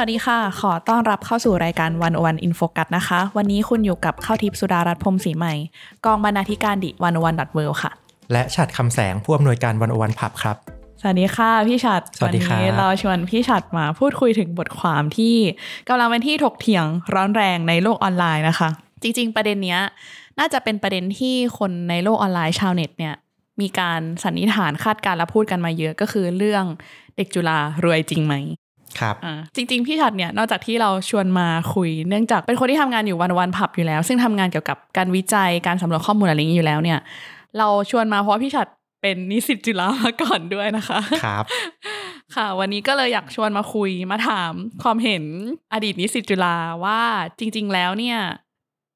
วัสดีค่ะ ขอต้อนรับเข้าสู่รายการ One-O-One In Focus นะคะ วันนี้คุณอยู่กับข้าวทิพย์สุดารัตน์พรหมศรีใหม่ กองบรรณาธิการ The One-O-One dot เวค่ะ และฉัดคำแสงผู้อำนวยการ One-O-One Pub ครับ สวัสดีค่ะพี่ชัดสวัสดีครับนี้เราชวนพี่ชัดมาพูดคุยถึงบทความที่กำลังเป็นที่ถกเถียงร้อนแรงในโลกออนไลน์นะคะ จริง ๆ ประเด็นเนี้ยน่าจะเป็นประเด็นที่คนในโลกออนไลน์ชาวเน็ตเนี่ยมีการสันนิษฐานคาดการณ์และพูดกันมาเยอะก็คือเรื่องเด็กจุฬารวยจริงไหม ครับอ่าจริง ๆ พี่ชัดเนี่ยนอกจากที่เราชวนมาคุย เนื่องจากเป็นคนที่ทำงานอยู่วันวันผับอยู่แล้ว ซึ่งทำงานเกี่ยวกับการวิจัยการสำรวจข้อมูลอะไรอย่างนี้อยู่แล้วเนี่ย เราชวนมาเพราะว่าพี่ชัดเป็นนิสิตจุฬามาก่อนด้วยนะคะครับค่ะ วันนี้ก็เลยอยากชวนมาคุยมาถามความเห็นอดีตนิสิตจุฬาว่าจริง ๆ แล้วเนี่ย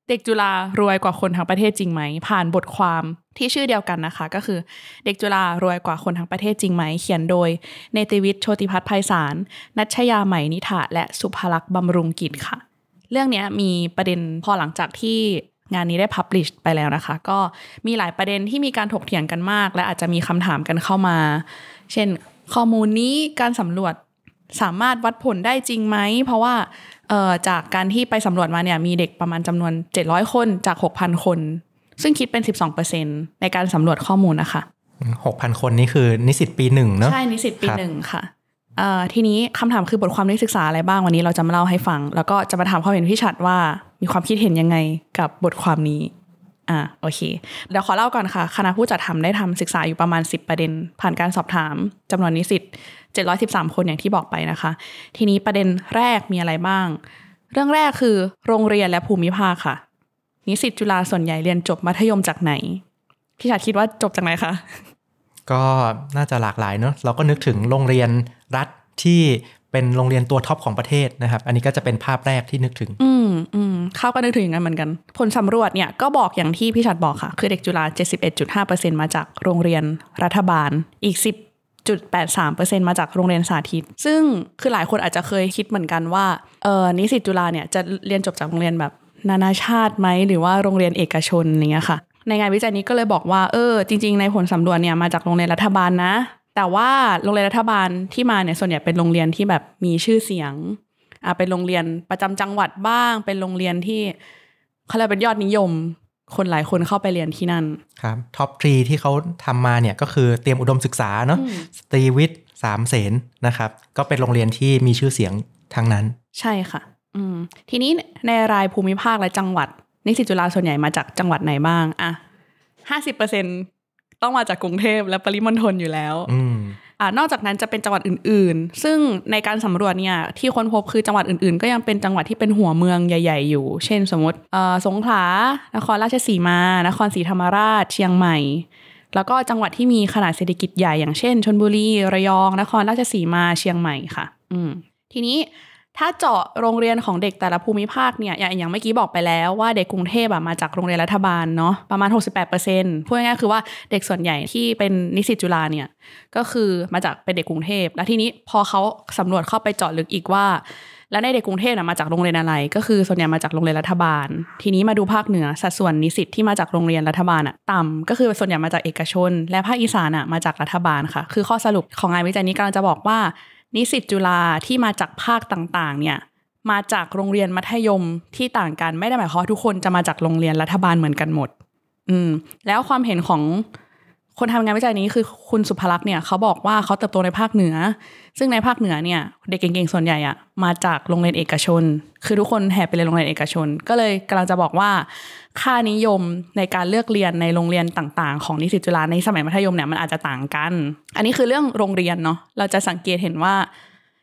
เด็กจุฬารวยกว่าคนทั้งประเทศจริงไหม ผ่านบทความ ที่ชื่อเดียวกันนะคะ ก็คือเด็กจุฬารวยกว่าคนทั้งประเทศจริงไหม เขียนโดยเนติวิทย์โชติพัฒน์ไพศาลนัชยาไหมนิถาและสุภลักษณ์บำรุงกิจค่ะ เรื่องนี้มีประเด็นพอหลังจากที่งานนี้ได้พับลิชไปแล้วนะคะ ก็มีหลายประเด็นที่มีการถกเถียงกันมาก และอาจจะมีคำถามกันเข้ามา เช่น ข้อมูลนี้การสำรวจสามารถวัดผลได้จริงไหม เพราะว่าจากการที่ไปสำรวจมาเนี่ยมีเด็กประมาณจำนวน 700 คนจาก 6,000 คน ซึ่งคิดเป็น 12%ในการสำรวจข้อมูลนะคะ 6,000 คนนี้คือนิสิตปีหนึ่งเนอะใช่ นิสิตปีครับหนึ่งค่ะเอ่อทีนี้คำถามคือบทความนี้ศึกษาอะไรบ้างวันนี้เราจะมาเล่าให้ฟัง แล้วก็จะมาถามความเห็นพี่ชัดว่ามีความคิดเห็นยังไงกับบทความนี้อ่าโอเคเดี๋ยวขอเล่าก่อนค่ะ คณะผู้จัดทำได้ทำศึกษาอยู่ประมาณ 10 ประเด็น ผ่านการสอบถามจำนวนนิสิต713 คนอย่างที่บอกไปนะคะ ทีนี้ประเด็นแรกมีอะไรบ้าง เรื่องแรกคือโรงเรียนและภูมิภาคค่ะ นิสิตจุฬาส่วนใหญ่เรียนจบมัธยมจากไหน พี่ชัดคิดว่าจบจากไหนคะ ก็น่าจะหลากหลายเนอะเราก็นึกถึงโรงเรียนรัฐที่เป็นโรงเรียนตัวท็อปของประเทศนะครับ อันนี้ก็จะเป็นภาพแรกที่นึกถึง อืมอืมเข้าก็นึกถึงอย่างนั้นเหมือนกัน ผลสำรวจเนี่ยก็บอกอย่างที่พี่ชัดบอกค่ะ คือเด็กจุฬา71.5%มาจากโรงเรียนรัฐบาล อีก 10.83%มาจากโรงเรียนสาธิต ซึ่งคือหลายคนอาจจะเคยคิดเหมือนกันว่า เออนิสิตจุฬาเนี่ยจะเรียนจบจากโรงเรียนแบบ นานาชาติไหมหรือว่าโรงเรียนเอกชนอย่างเงี้ยค่ะ ในงานวิจัยนี้ก็เลยบอกว่าเออจริง ๆ ในผลสำรวจเนี่ยมาจากโรงเรียนรัฐบาลนะ แต่ว่าโรงเรียนรัฐบาลที่มาเนี่ยส่วนใหญ่เป็นโรงเรียนที่แบบมีชื่อเสียงอ่าเป็นโรงเรียนประจำจังหวัดบ้าง เป็นโรงเรียนที่เขาเรียกเป็นยอดนิยม คนหลายคนเข้าไปเรียนที่นั่นครับ top three ที่เขาทำมาเนี่ยก็คือเตรียมอุดมศึกษาเนาะอืมสตรีวิทย์สามเสนนะครับ ก็เป็นโรงเรียนที่มีชื่อเสียงทั้งนั้น ใช่ค่ะ อืมทีนี้ในรายภูมิภาคและจังหวัด นิสิตจุฬาส่วนใหญ่มาจากจังหวัดไหนบ้างอะห้าสิบเปอร์เซ็นต์ต้องมาจากกรุงเทพและปริมณฑลอยู่แล้วอืมอ่านอกจากนั้นจะเป็นจังหวัดอื่น ๆ ซึ่งในการสำรวจเนี่ยที่ค้นพบคือจังหวัดอื่น ๆ ก็ยังเป็นจังหวัดที่เป็นหัวเมืองใหญ่ ๆ อยู่ เช่น สมมติเอ่อสงขลานครราชสีมา นครศรีธรรมราช เชียงใหม่ แล้วก็จังหวัดที่มีขนาดเศรษฐกิจใหญ่อย่างเช่นชนบุรี ระยอง นครราชสีมา เชียงใหม่ค่ะ อืมทีนี้ ถ้าเจาะโรงเรียนของเด็กแต่ละภูมิภาคเนี่ยอย่างอย่างเมื่อกี้บอกไปแล้วว่าเด็กกรุงเทพอะมาจากโรงเรียนรัฐบาลเนาะประมาณ 68%พูดง่ายๆคือว่าเด็กส่วนใหญ่ที่เป็นนิสิตจุฬาเนี่ยก็คือมาจากเป็นเด็กกรุงเทพแล้วทีนี้พอเขาสำรวจเข้าไปเจาะลึกอีกว่า แล้วในเด็กกรุงเทพนะมาจากโรงเรียนอะไร ก็คือส่วนใหญ่มาจากโรงเรียนรัฐบาล ทีนี้มาดูภาคเหนือสัดส่วนนิสิตที่มาจากโรงเรียนรัฐบาลอะต่ำก็คือส่วนใหญ่มาจากเอกชน และภาคอีสานอะมาจากรัฐบาลค่ะ คือข้อสรุปของงานวิจัยนี้กำลังจะบอกว่า นิสิตจุฬาที่มาจากภาคต่างๆ เนี่ยมาจากโรงเรียนมัธยมที่ต่างกันไม่ได้หมายความว่าทุกคนจะมาจากโรงเรียนรัฐบาลเหมือนกันหมด อืม แล้วความเห็นของ คนทำงานวิจัยนี้คือคุณสุภลักษณ์เนี่ยเขาบอกว่าเขาเติบโตในภาคเหนือ ซึ่งในภาคเหนือเนี่ยเด็กเก่งๆส่วนใหญ่อะมาจากโรงเรียนเอกชน คือทุกคนแห่ไปเรียนโรงเรียนเอกชน ก็เลยกำลังจะบอกว่า ค่านิยมในการเลือกเรียนในโรงเรียนต่างๆ ของนิสิตจุฬาในสมัยมัธยมเนี่ยมันอาจจะต่างกัน อันนี้คือเรื่องโรงเรียนเนาะเราจะสังเกตเห็นว่า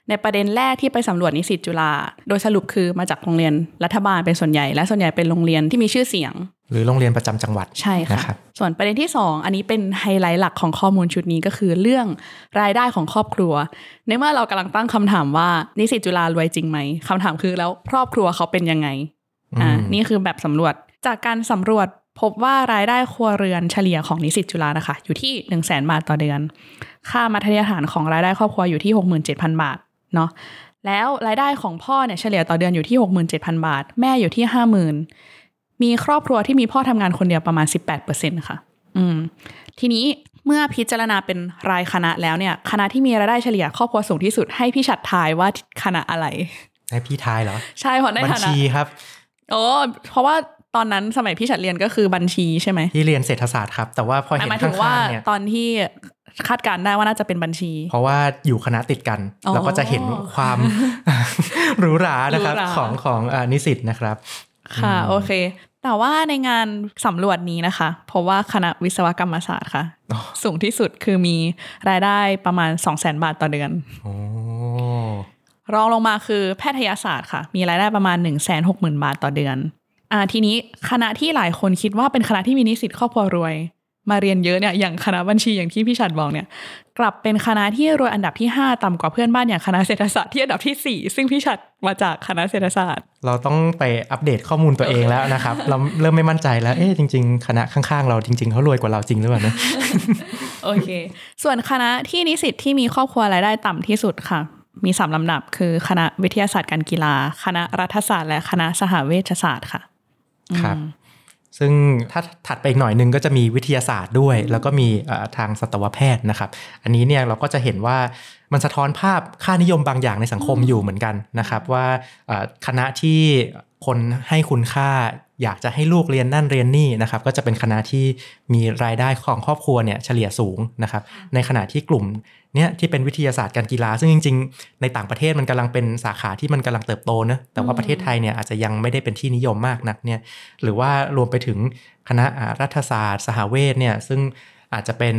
ในประเด็นแรกที่ไปสำรวจนิสิตจุฬาโดยสรุปคือมาจากโรงเรียนรัฐบาลเป็นส่วนใหญ่ และส่วนใหญ่เป็นโรงเรียนที่มีชื่อเสียง หรือโรงเรียนประจำจังหวัดใช่ค่ะนะครับส่วนประเด็นที่ 2 อันนี้เป็นไฮไลท์หลักของข้อมูลชุดนี้ก็คือเรื่องรายได้ของครอบครัว ในเมื่อเรากำลังตั้งคำถามว่านิสิตจุฬารวยจริงไหมคำถามคือแล้วครอบครัวเขาเป็นยังไงอ่าอืมนี่คือแบบสำรวจจากการสำรวจพบว่ารายได้ครัวเรือนเฉลี่ยของนิสิตจุฬานะคะ อยู่ที่ 1 0 0 0 0แบาทต่อเดือน ค่ามัธยฐานของรายได้ครอบครัวอยู่ที่ 67,000 บาท เนาะแล้วรายได้ของพ่อเนี่ยเฉลี่ยต่อเดือนอยู่ที่ 67,000 บาท แม่อยู่ที่ 50,000 มีครอบครัวที่มีพ่อทำงานคนเดียวประมาณ 18%ค่ะ อืม ทีนี้เมื่อพิจารณาเป็นรายคณะแล้วเนี่ย คณะที่มีรายได้เฉลี่ยครอบครัวสูงที่สุดให้พี่ฉัดทายว่าคณะอะไร ให้พี่ทายเหรอ ใช่เพราะในบัญฐานะชีครับ โอ้เพราะว่าตอนนั้นสมัยพี่ฉัดเรียนก็คือบัญชีใช่ไหมพี่เรียนเศรษฐศาสตร์ครับ แต่ว่าพอเห็นหมายข้ถึงว่าางๆเนี่ยตอนที่ คาดการณ์ได้ว่าน่าจะเป็นบัญชี เพราะว่าอยู่คณะติดกันอ๋อเราก็จะเห็นความหรูหรานะครับหรูหราของของอ่านิสิตนะครับ ค่ะอืมโอเค แต่ว่าในงานสำรวจนี้นะคะ เพราะว่าคณะวิศวกรรมศาสตร์ค่ะอ๋อสูงที่สุดคือมีรายได้ประมาณ 2 0 0 0 0 0 บาทต่อเดือนโอ้รองลงมาคือแพทยศาสตร์ค่ะ มีรายได้ประมาณ 1 6 0 0 0 0 บาทต่อเดือนอ่าทีนี้คณะที่หลายคนคิดว่าเป็นคณะที่มีนิสิตครอบครัวรวย มาเรียนเยอะเนี่ยอย่างคณะบัญชีอย่างที่พี่ชัดบอกเนี่ยกลับเป็นคณะที่รวยอันดับที่ 5 ต่ำกว่าเพื่อนบ้านอย่างคณะเศรษฐศาสตร์ที่อันดับที่ 4 ซึ่งพี่ชัดมาจากคณะเศรษฐศาสตร์ เราต้องไปอัปเดตข้อมูลตัวเองแล้วนะครับ เราเริ่มไม่มั่นใจแล้วเอ๊ะจริง ๆ คณะข้างๆ เราจริง ๆเขารวยกว่าเราจริงหรือเปล่านะโอเค ส่วนคณะที่นิสิตที่มีครอบครัวรายได้ต่ำที่สุดค่ะ มีสามลำดับ คือคณะวิทยาศาสตร์การกีฬา คณะรัฐศาสตร์ และคณะสหเวชศาสตร์ค่ะครับ ซึ่งถ้าถัดไปอีกหน่อยหนึงก็จะมีวิทยาศาสตร์ด้วย แล้วก็มีเอ่อทางสัตวแพทย์นะครับ อันนี้เนี่ยเราก็จะเห็นว่ามันสะท้อนภาพค่านิยมบางอย่างในสังคมอยู่เหมือนกันนะครับ ว่าเอ่อคณะที่คนให้คุณค่าอยากจะให้ลูกเรียนนั่นเรียนนี่นะครับ ก็จะเป็นคณะที่มีรายได้ของครอบครัวเนี่ยเฉลี่ยสูงนะครับ ในขณะที่กลุ่ม เนี่ยที่เป็นวิทยาศาสตร์การกีฬา ซึ่งจริง ๆ ในต่างประเทศมันกำลังเป็นสาขาที่มันกำลังเติบโตนะแต่ว่าประเทศไทยเนี่ยอาจจะยังไม่ได้เป็นที่นิยมมากนักเนี่ยหรือว่ารวมไปถึงคณะอ่ารัฐศาสตร์ สหเวชเนี่ยซึ่งอาจจะเป็น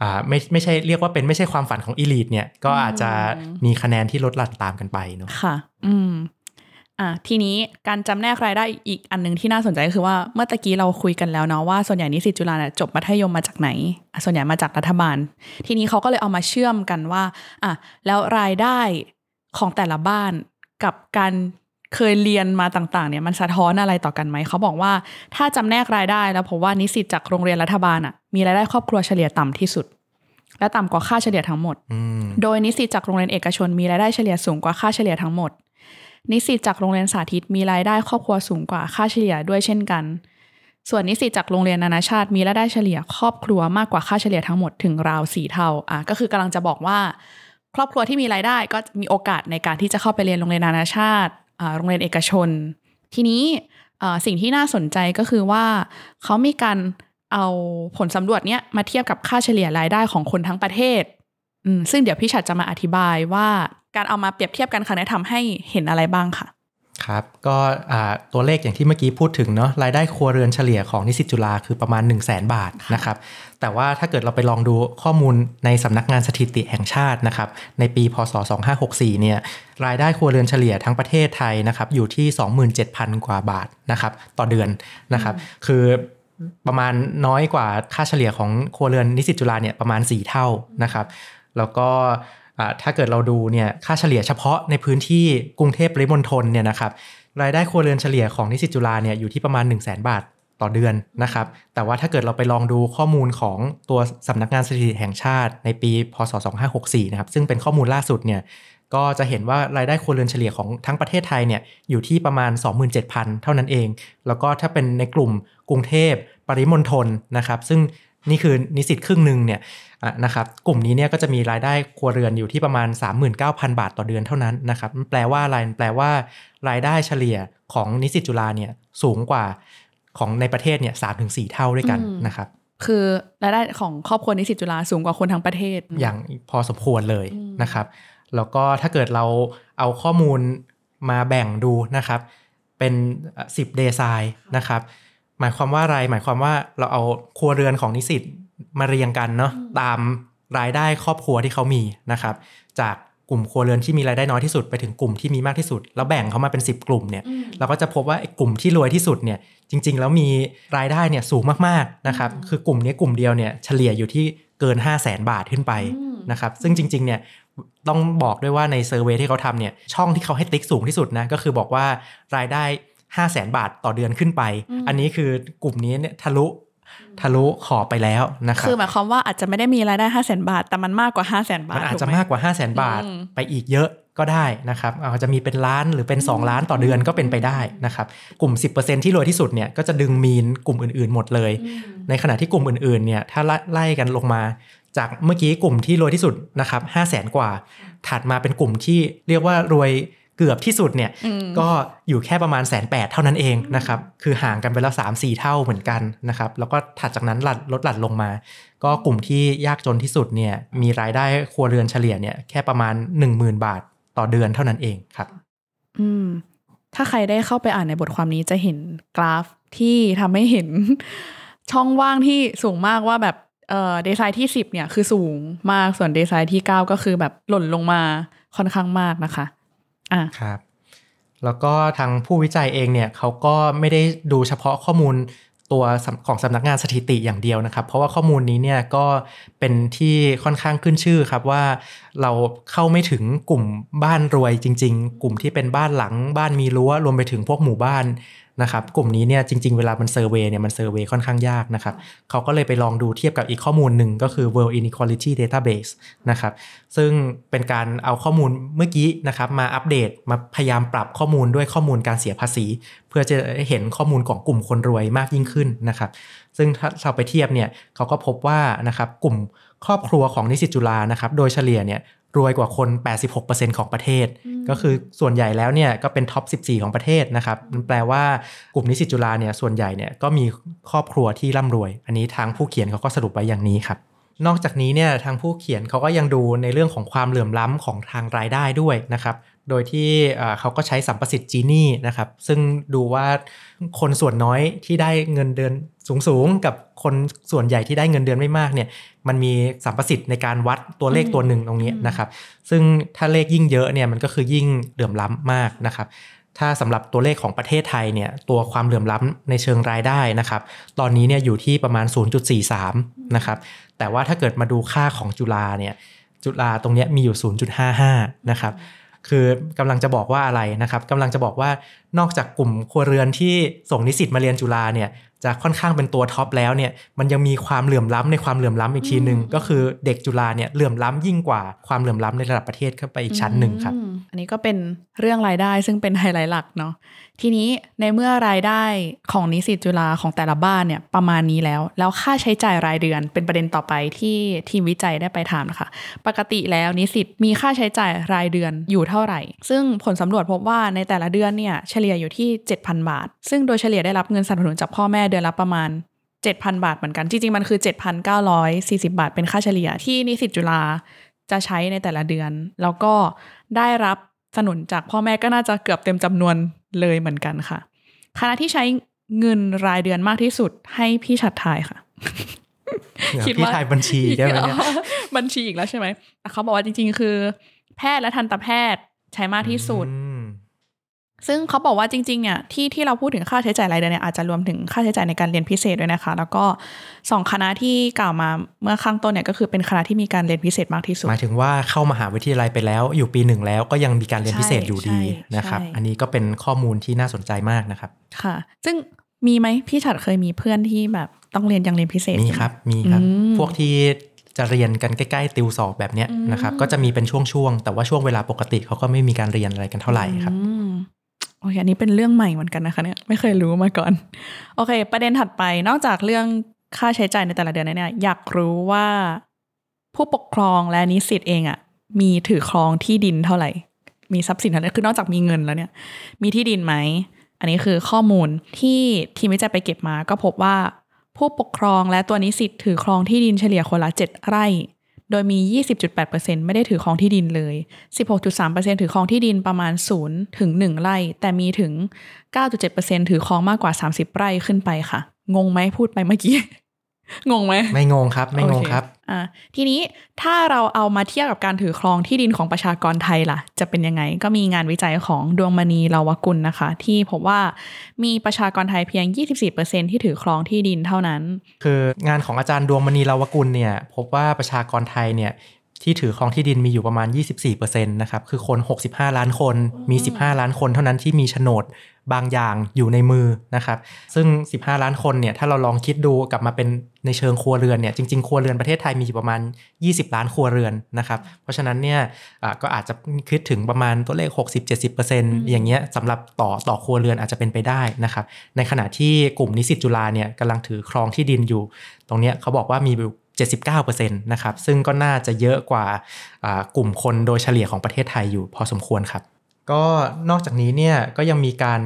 อ่าไม่ไม่ใช่เรียกว่าเป็นไม่ใช่ความฝันของอีลีทเนี่ยก็อาจจะมีคะแนนที่ลดหลั่นตามกันไปเนาะค่ะ อืม อะทีนี้การจำแนกรายได้อีกอันหนึ่งที่น่าสนใจก็คือว่าเมื่อตะกี้เราคุยกันแล้วเนาะว่าส่วนใหญ่นิสิตจุฬาเนี่ยจบมัธยมมาจากไหนอะส่วนใหญ่มาจากรัฐบาล ทีนี้เขาก็เลยเอามาเชื่อมกันว่าอะแล้วรายได้ของแต่ละบ้านกับการเคยเรียนมาต่างๆเนี่ยมันสะท้อนอะไรต่อกันไหมเขาบอกว่าถ้าจำแนกรายได้แล้วพบว่านิสิตจากโรงเรียนรัฐบาลอะมีรายได้ครอบครัวเฉลี่ยต่ำที่สุด และต่ำกว่าค่าเฉลี่ยทั้งหมดอืมโดยนิสิตจากโรงเรียนเอกชนมีรายได้เฉลี่ยสูงกว่าค่าเฉลี่ยทั้งหมด นิสิตจากโรงเรียนสาธิตมีรายได้ครอบครัวสูงกว่าค่าเฉลี่ยด้วยเช่นกัน ส่วนนิสิตจากโรงเรียนนานาชาติมีรายได้เฉลี่ยครอบครัวมากกว่าค่าเฉลี่ยทั้งหมดถึงราวสี่เท่าอะก็คือกำลังจะบอกว่า ครอบครัวที่มีรายได้ก็มีโอกาสในการที่จะเข้าไปเรียนโรงเรียนนานาชาติอ่าโรงเรียนเอกชน ทีนี้สิ่งที่น่าสนใจก็คือว่าเขามีการเอาผลสำรวจเนี้ยมาเทียบกับค่าเฉลี่ยรายได้ของคนทั้งประเทศ ซึ่งเดี๋ยวพี่ชัดจะมาอธิบายว่าการเอามาเปรียบเทียบกันครั้งนี้ทำให้เห็นอะไรบ้างค่ะ ครับก็อ่าตัวเลขอย่างที่เมื่อกี้พูดถึงเนาะรายได้ครัวเรือนเฉลี่ยของนิสิตจุฬาคือประมาณ 1 0 0 0 0แบาทนะครับแต่ว่าถ้าเกิดเราไปลองดูข้อมูลในสำนักงานสถิติแห่งชาตินะครับในปีพศ 2564เนี่ยรายได้ครัวเรือนเฉลี่ยทั้งประเทศไทยนะครับอยู่ที่ 27,000 กว่าบาทนะครับต่อเดือนนะครับคือประมาณน้อยกว่าค่าเฉลี่ยของครัวเรือนนิสิตจุฬาเนี่ยประมาณ 4 เท่านะครับ แล้วก็ถ้าเกิดเราดูเนี่ยค่าเฉลี่ยเฉพาะในพื้นที่กรุงเทพปริมณฑลเนี่ยนะครับรายได้ครัวเรือนเฉลี่ยของนิสิตจุฬาเนี่ยอยู่ที่ประมาณ 1 0 0 0 0แบาทต่อเดือนนะครับ แต่ว่าถ้าเกิดเราไปลองดูข้อมูลของตัวสำนักงานสถิติแห่งชาติในปี พศ 2564 นะครับ ซึ่งเป็นข้อมูลล่าสุดเนี่ย ก็จะเห็นว่ารายได้ครัวเรือนเฉลี่ยของทั้งประเทศไทยเนี่ยอยู่ที่ประมาณ 27,000 เท่านั้นเอง แล้วก็ถ้าเป็นในกลุ่มกรุงเทพปริมณฑลนะครับ ซึ่งนี่คือนิสิตครึ่งหนึ่งเนี่ย นะครับกลุ่มนี้เนี่ยก็จะมีรายได้ครัวเรือนอยู่ที่ประมาณ 39,000 บาทต่อเดือนเท่านั้นนะครับมันแปลว่าอะไรมันแปลว่ารายได้เฉลี่ยของนิสิตจุฬาเนี่ยสูงกว่าของในประเทศเนี่ยสามถึงสี่เท่าด้วยกันอืมนะครับคือรายได้ของครอบครัวนิสิตจุฬาสูงกว่าคนทั้งประเทศ อย่างพอสมควรเลยนะครับ แล้วก็ถ้าเกิดเราเอาข้อมูลมาแบ่งดูนะครับ เป็น 10เดซายนะครับ หมายความว่าอะไร หมายความว่าเราเอาครัวเรือนของนิสิต มาเรียงกันเนาะตามรายได้ครอบครัวที่เขามีนะครับ จากกลุ่มครัวเรือนที่มีรายได้น้อยที่สุดไปถึงกลุ่มที่มีมากที่สุด แล้วแบ่งเขามาเป็น 10 กลุ่มเนี่ยเราก็จะพบว่าไอ้กลุ่มที่รวยที่สุดเนี่ยจริง ๆ แล้วมีรายได้เนี่ยสูงมากๆนะครับคือกลุ่มนี้กลุ่มเดียวเนี่ยเฉลี่ยอยู่ที่เกิน 5 0 0แสนบาทขึ้นไปนะครับซึ่งจริง ๆ เนี่ยต้องบอกด้วยว่าในเซอร์เวยที่เขาทำเนี่ยช่องที่เขาให้ติ๊กสูงที่สุดนะก็คือบอกว่ารายได้ 5 0 0แสนบาทต่อเดือนขึ้นไป อันนี้คือกลุ่มนี้เนี่ยทะลุ ทะลุขอบไปแล้วนะครับคือหมายความว่าอาจจะไม่ได้มีรายได้ห้าแสนบาท แต่มันมากกว่าห้าแสนบาทมันอาจถูจะไหมากกว่า5 0 0แสนบาทอืมไปอีกเยอะก็ได้นะครับอาจจะมีเป็นล้านหรือเป็น 2 ล้านต่อเดือนก็เป็นไปได้นะครับกลุ่ม 10%ที่รวยที่สุดเนี่ยก็จะดึงมีนกลุ่มอื่นๆหมดเลย ในขณะที่กลุ่มอื่นๆเนี่ยถ้าไล่ไล่กันลงมาจากเมื่อกี้กลุ่มที่รวยที่สุดนะครับห้าแสนกว่า ถัดมาเป็นกลุ่มที่เรียกว่ารวย เกือบที่สุดเนี่ยอืมก็อยู่แค่ประมาณแสนแปดเท่านั้นเองนะครับ คือห่างกันไปแล้วสามสี่เท่าเหมือนกันนะครับ แล้วก็ถัดจากนั้นหลัดลดหลั่นลงมา ก็กลุ่มที่ยากจนที่สุดเนี่ยมีรายได้ครัวเรือนเฉลี่ยเนี่ยแค่ประมาณ 10,000 บาทต่อเดือนเท่านั้นเองครับ อืม ถ้าใครได้เข้าไปอ่านในบทความนี้จะเห็นกราฟที่ทำให้เห็นช่องว่างที่สูงมากว่าแบบเอ่อเดซายที่สิบเนี่ยคือสูงมากส่วนเดซายที่เก้าก็คือแบบหล่นลงมาค่อนข้างมากนะคะ อะครับ แล้วก็ทางผู้วิจัยเองเนี่ยเขาก็ไม่ได้ดูเฉพาะข้อมูลตัวของสำนักงานสถิติอย่างเดียวนะครับ เพราะว่าข้อมูลนี้เนี่ยก็เป็นที่ค่อนข้างขึ้นชื่อครับว่าเราเข้าไม่ถึงกลุ่มบ้านรวยจริง ๆ กลุ่มที่เป็นบ้านหลังบ้านมีรั้วรวมไปถึงพวกหมู่บ้าน นะครับกลุ่มนี้เนี่ยจริง ๆ เวลามันเซอร์เวยเนี่ยมันเซอร์เวยค่อนข้างยากนะครับเขาก็เลยไปลองดูเทียบกับอีกข้อมูลหนึ่งก็คือ World Inequality Database นะครับซึ่งเป็นการเอาข้อมูลเมื่อกี้นะครับมาอัปเดตมาพยายามปรับข้อมูลด้วยข้อมูลการเสียภาษี เพื่อจะเห็นข้อมูลของกลุ่มคนรวยมากยิ่งขึ้นนะครับซึ่งถ้าเราไปเทียบเนี่ยเขาก็พบว่านะครับกลุ่มครอบครัวของนิสิตจุฬานะครับโดยเฉลี่ยเนี่ย รวยกว่าคน 86%ของประเทศ ก็คือส่วนใหญ่แล้วเนี่ยก็เป็นท็อป 14 ของประเทศนะครับมันแปลว่ากลุ่มนิสิตจุฬาเนี่ยส่วนใหญ่เนี่ยก็มีครอบครัวที่ร่ำรวย อันนี้ทางผู้เขียนเขาก็สรุปไว้อย่างนี้ครับนอกจากนี้เนี่ยทางผู้เขียนเขาก็ยังดูในเรื่องของความเหลื่อมล้ำของทางรายได้ด้วยนะครับ โดยที่เขาก็ใช้สัมประสิทธิ์จีนี่นะครับ ซึ่งดูว่าคนส่วนน้อยที่ได้เงินเดือนสูงๆ กับคนส่วนใหญ่ที่ได้เงินเดือนไม่มากเนี่ยมันมีสัมประสิทธิ์ในการวัดตัวเลขตัวหนึ่งตรงนี้นะครับ ซึ่งถ้าเลขยิ่งเยอะเนี่ยมันก็คือยิ่งเหลื่อมล้ำมากนะครับ ถ้าสำหรับตัวเลขของประเทศไทยเนี่ยตัวความเหลื่อมล้ำในเชิงรายได้นะครับ ตอนนี้เนี่ยอยู่ที่ประมาณ 0.43 นะครับ แต่ว่าถ้าเกิดมาดูค่าของจุฬาเนี่ยจุฬาตรงนี้มีอยู่ 0.55 นะครับ คือกำลังจะบอกว่าอะไรนะครับกำลังจะบอกว่านอกจากกลุ่มครัวเรือนที่ส่งนิสิตมาเรียนจุฬาเนี่ย จะค่อนข้างเป็นตัวท็อปแล้วเนี่ยมันยังมีความเหลื่อมล้ำในความเหลื่อมล้ำอีกทีหนึ่งก็คือเด็กจุฬาเนี่ยเหลื่อมล้ำยิ่งกว่าความเหลื่อมล้ำในระดับประเทศเข้าไปอีกชั้นหนึ่งครับอืมอันนี้ก็เป็นเรื่องรายได้ซึ่งเป็นไฮไลท์หลักเนาะทีนี้ในเมื่อรายได้ของนิสิตจุฬาของแต่ละบ้านเนี่ยประมาณนี้แล้ว แล้วค่าใช้จ่ายรายเดือนเป็นประเด็นต่อไปที่ทีมวิจัยได้ไปถามนะคะปกติแล้วนิสิตมีค่าใช้จ่ายรายเดือนอยู่เท่าไหร่ ซึ่งผลสำรวจพบว่าในแต่ละเดือนเนี่ยเฉลี่ยอยู่ที่ 7,000 บาท ซึ่งโดยเฉลี่ยได้รับเงินสนับสนุนจากพ่อแม่เดือนละประมาณ 7,000 บาทเหมือนกัน จริงๆ มันคือ 7,940 บาทเป็นค่าเฉลี่ยที่นิสิตจุฬาจะใช้ในแต่ละเดือน แล้วก็ได้รับสนุนจากพ่อแม่ก็น่าจะเกือบเต็มจำนวนเลยเหมือนกันค่ะ คณะที่ใช้เงินรายเดือนมากที่สุดให้พี่ชัดทายค่ะคิดพี่ว่าทายบัญชีได้ไหมเนี่ยอ๋อบัญชีอีกแล้วใช่ไหมแต่เขาบอกว่าจริง ๆ คือ แพทย์และทันตแพทย์ใช้มากที่สุดอืม ซึ่งเขาบอกว่าจริงๆเนี่ยที่ที่เราพูดถึงค่าใช้จ่ายรายเดือนเนี่ยอาจจะรวมถึงค่าใช้จ่ายในการเรียนพิเศษด้วยนะคะ แล้วก็สองคณะที่กล่าวมาเมื่อข้างต้นเนี่ยก็คือเป็นคณะที่มีการเรียนพิเศษมากที่สุดหมายถึงว่าเข้ามหาวิทยาลัยไปแล้ว อยู่ปีหนึ่งแล้วก็ยังมีการเรียนพิเศษอยู่ดีใช่นะครับใช่อันนี้ก็เป็นข้อมูลที่น่าสนใจมากนะครับ ค่ะ ซึ่งมีไหมพี่ฉัดเคยมีเพื่อนที่แบบต้องเรียนยังเรียนพิเศษมีใช่ไหครับ มีครับอืมพวกที่จะเรียนกันใกล้ๆติวสอบแบบเนี้ยนะครับ ก็จะมีเป็นช่วงๆแต่ว่าช่วงเวลาปกติเขาก็ไม่มีการเรียนอะไรกันเท่าไหร่ครับอืม โอเคอันนี้เป็นเรื่องใหม่เหมือนกันนะคะเนี่ยไม่เคยรู้มาก่อน โอเค ประเด็นถัดไปนอกจากเรื่องค่าใช้จ่ายในแต่ละเดือนเนี่ยอยากรู้ว่าผู้ปกครองและนิสิตเองอะ่ะมีถือครองที่ดินเท่าไหร่ มีทรัพย์สินเท่าไหร่คือนอกจากมีเงินแล้วเนี่ย มีที่ดินไหม อันนี้คือข้อมูลที่ทีมวิจัยไปเก็บมา ก็พบว่าผู้ปกครองและตัวนิสิตถือครองที่ดินเฉลี่ยคนละ7ไร่ โดยมี 20.8%ไม่ได้ถือครองที่ดินเลย 16.3%ถือครองที่ดินประมาณ 0 ถึง 1 ไร่ แต่มีถึง 9.7%ถือครองมากกว่า 30 ไร่ขึ้นไปค่ะ งงไหมพูดไปเมื่อกี้ งงไหมไม่งงครับ ไม่งงครับโอเอ่าทีนี้ถ้าเราเอามาเทียบกับการถือครองที่ดินของประชากรไทยล่ะ จะเป็นยังไงก็มีงานวิจัยของดวงมณีลาวกุลนะคะ ที่พบว่ามีประชากรไทยเพียง 24%ที่ถือครองที่ดินเท่านั้น คืองานของอาจารย์ดวงมณีลาวกุลเนี่ย พบว่าประชากรไทยเนี่ย ที่ถือครองที่ดินมีอยู่ประมาณ 24%นะครับ คือคน 65 ล้านคนมี 15 ล้านคนเท่านั้นที่มีโฉนดบางอย่างอยู่ในมือนะครับ ซึ่ง 15 ล้านคนเนี่ยถ้าเราลองคิดดูกลับมาเป็นในเชิงครัวเรือนเนี่ยจริง ๆ ครัวเรือนประเทศไทยมีอยู่ประมาณ 20 ล้านครัวเรือนนะครับ เพราะฉะนั้นเนี่ยอ่าก็อาจจะคิดถึงประมาณตัวเลข 60-70%อย่างเงี้ยสำหรับต่อต่อครัวเรือนอาจจะเป็นไปได้นะครับในขณะที่กลุ่มนิสิตจุฬาเนี่ยกำลังถือครองที่ดินอยู่ ตรงเนี้ยเขาบอกว่ามีอยู่ 79%นะครับ ซึ่งก็น่าจะเยอะกว่าอ่ากลุ่มคนโดยเฉลี่ยของประเทศไทยอยู่พอสมควรครับ ก็นอกจากนี้เนี่ยก็ยังมีการ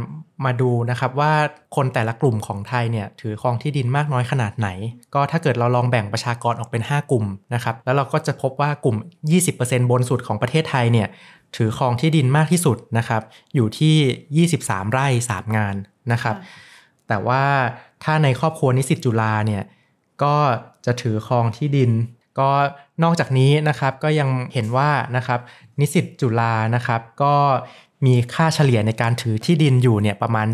มาดูนะครับว่าคนแต่ละกลุ่มของไทยเนี่ยถือครองที่ดินมากน้อยขนาดไหน ก็ถ้าเกิดเราลองแบ่งประชากรออกเป็น 5 กลุ่มนะครับ แล้วเราก็จะพบว่ากลุ่ม 20%บนสุดของประเทศไทยเนี่ยถือครองที่ดินมากที่สุดนะครับ อยู่ที่ 23 ไร่ 3 งานนะครับ แต่ว่าถ้าในครอบครัวนิสิตจุฬาเนี่ยก็ จะถือครองที่ดิน ก็นอกจากนี้นะครับก็ยังเห็นว่านะครับนิสิตจุฬานะครับก็มีค่าเฉลี่ยในการถือที่ดินอยู่เนี่ยประมาณ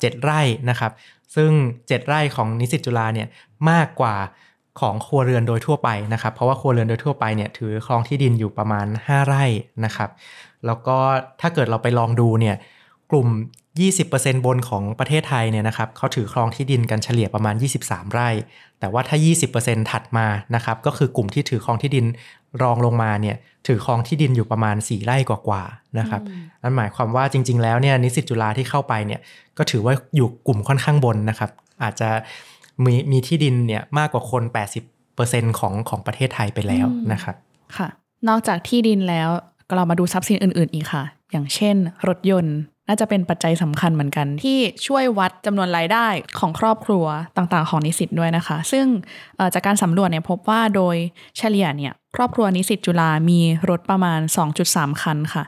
เจ็ดไร่นะครับ ซึ่ง 7 ไร่ของนิสิตจุฬาเนี่ยมากกว่าของครัวเรือนโดยทั่วไปนะครับ เพราะว่าครัวเรือนโดยทั่วไปเนี่ยถือครองที่ดินอยู่ประมาณ 5 ไร่นะครับ แล้วก็ถ้าเกิดเราไปลองดูเนี่ย กลุ่ม 20%บนของประเทศไทยเนี่ยนะครับเขาถือครองที่ดินกันเฉลี่ยประมาณ 23 ไร่ แต่ว่าถ้า 20%ถัดมานะครับก็คือกลุ่มที่ถือครองที่ดินรองลงมาเนี่ยถือครองที่ดินอยู่ประมาณ 4 ไร่กว่าๆนะครับนั่นหมายความว่าจริง ๆ แล้วเนี่ยนิสิตจุฬาที่เข้าไปเนี่ยก็ถือว่าอยู่กลุ่มค่อนข้างบนนะครับอาจจะมีมีที่ดินเนี่ยมากกว่าคน 80%ของของประเทศไทยไปแล้วนะครับค่ะ นอกจากที่ดินแล้วก็เรามาดูทรัพย์สินอื่น ๆ อีกค่ะ อย่างเช่น รถยนต์ น่าจะเป็นปัจจัยสำคัญเหมือนกัน ที่ช่วยวัดจำนวนรายได้ของครอบครัวต่างๆ ของนิสิตด้วยนะคะ ซึ่งเอ่อจากการสำรวจเนี่ยพบว่าโดยเฉลี่ยเนี่ยครอบครัวนิสิตจุฬามีรถประมาณ 2.3 คันค่ะ